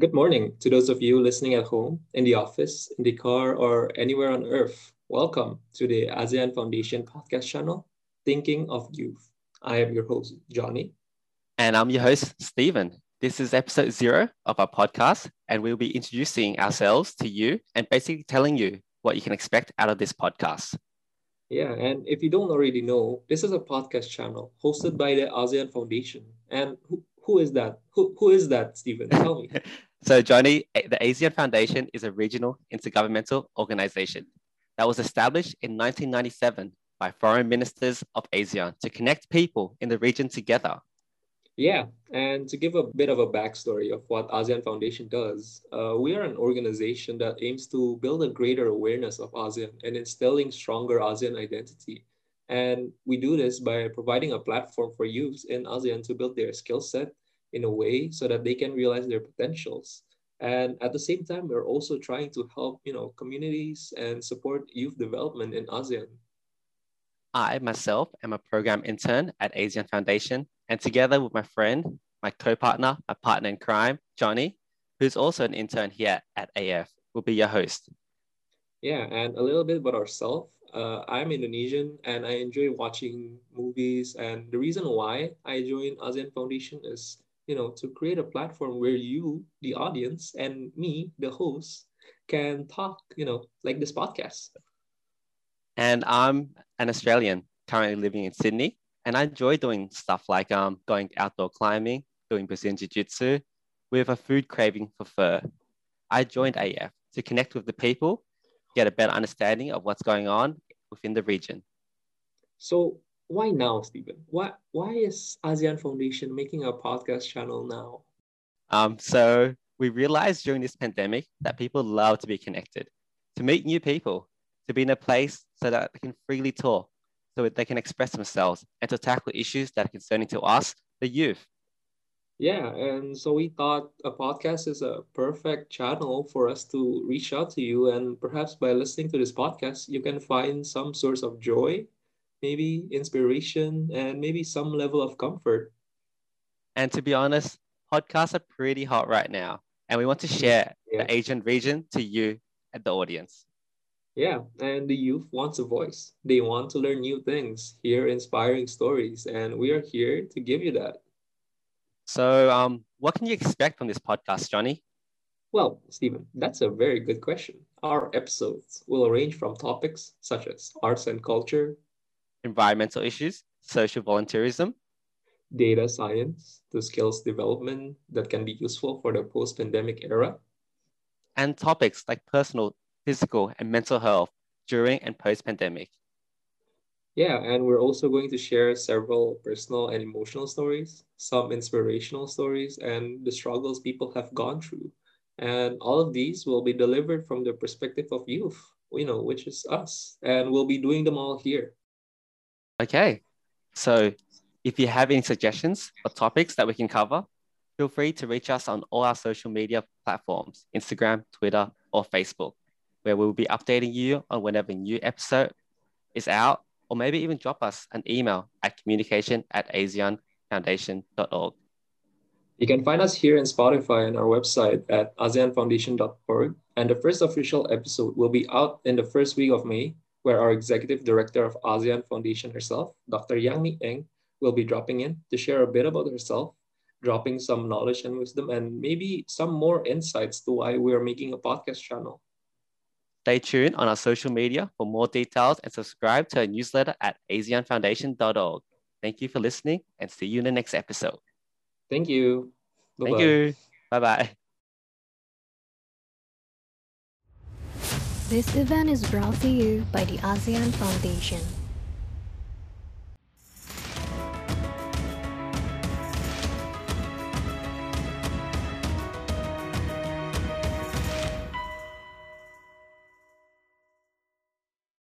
Good morning to those of you listening at home, in the office, in the car, or anywhere on earth. Welcome to the ASEAN Foundation podcast channel, Thinking of Youth. I am your host, Johnny. And I'm your host, Stephen. This is episode zero of our podcast, and we'll be introducing ourselves to you and basically telling you what you can expect out of this podcast. Yeah, and if you don't already know, this is a podcast channel hosted by the ASEAN Foundation. And who, who is that? Who, who is that, Stephen? Tell me. so, Johnny, the ASEAN Foundation is a regional intergovernmental organization that was established in 1997 by foreign ministers of ASEAN to connect people in the region together. Yeah, and to give a bit of a backstory of what ASEAN Foundation does, uh, we are an organization that aims to build a greater awareness of ASEAN and instilling stronger ASEAN identity and we do this by providing a platform for youths in ASEAN to build their skill set in a way so that they can realize their potentials. And at the same time, we're also trying to help, you know, communities and support youth development in ASEAN. I myself am a program intern at ASEAN Foundation, and together with my friend, my co-partner, my partner in crime, Johnny, who's also an intern here at AF, will be your host. Yeah, and a little bit about ourselves uh, I'm Indonesian and I enjoy watching movies. And the reason why I joined ASEAN Foundation is, you know, to create a platform where you, the audience, and me, the host, can talk, you know, like this podcast. And I'm an Australian currently living in Sydney. And I enjoy doing stuff like um, going outdoor climbing, doing Brazilian Jiu Jitsu with a food craving for pho. I joined AF to connect with the people, get a better understanding of what's going on within the region. So why now, Stephen? Why why is ASEAN Foundation making a podcast channel now? Um, so we realized during this pandemic that people love to be connected, to meet new people, to be in a place so that they can freely talk, so that they can express themselves and to tackle issues that are concerning to us, the youth. Yeah, and so we thought a podcast is a perfect channel for us to reach out to you. And perhaps by listening to this podcast, you can find some source of joy, maybe inspiration, and maybe some level of comfort. And to be honest, podcasts are pretty hot right now. And we want to share yeah. the Asian region to you and the audience. Yeah, and the youth wants a voice. They want to learn new things, hear inspiring stories, and we are here to give you that. So, um, what can you expect from this podcast, Johnny? Well, Stephen, that's a very good question. Our episodes will range from topics such as arts and culture, environmental issues, social volunteerism, data science, to skills development that can be useful for the post pandemic era, and topics like personal, physical, and mental health during and post pandemic. Yeah, and we're also going to share several personal and emotional stories, some inspirational stories, and the struggles people have gone through. And all of these will be delivered from the perspective of youth, you know, which is us. And we'll be doing them all here. Okay. So if you have any suggestions or topics that we can cover, feel free to reach us on all our social media platforms Instagram, Twitter, or Facebook, where we'll be updating you on whenever a new episode is out or maybe even drop us an email at communication at aseanfoundation.org. You can find us here in Spotify and our website at aseanfoundation.org. And the first official episode will be out in the first week of May, where our executive director of ASEAN Foundation herself, Dr. Yang Mee Eng, will be dropping in to share a bit about herself, dropping some knowledge and wisdom, and maybe some more insights to why we are making a podcast channel. Stay tuned on our social media for more details and subscribe to our newsletter at aseanfoundation.org. Thank you for listening and see you in the next episode. Thank you. Bye-bye. Thank you. Bye bye. This event is brought to you by the ASEAN Foundation.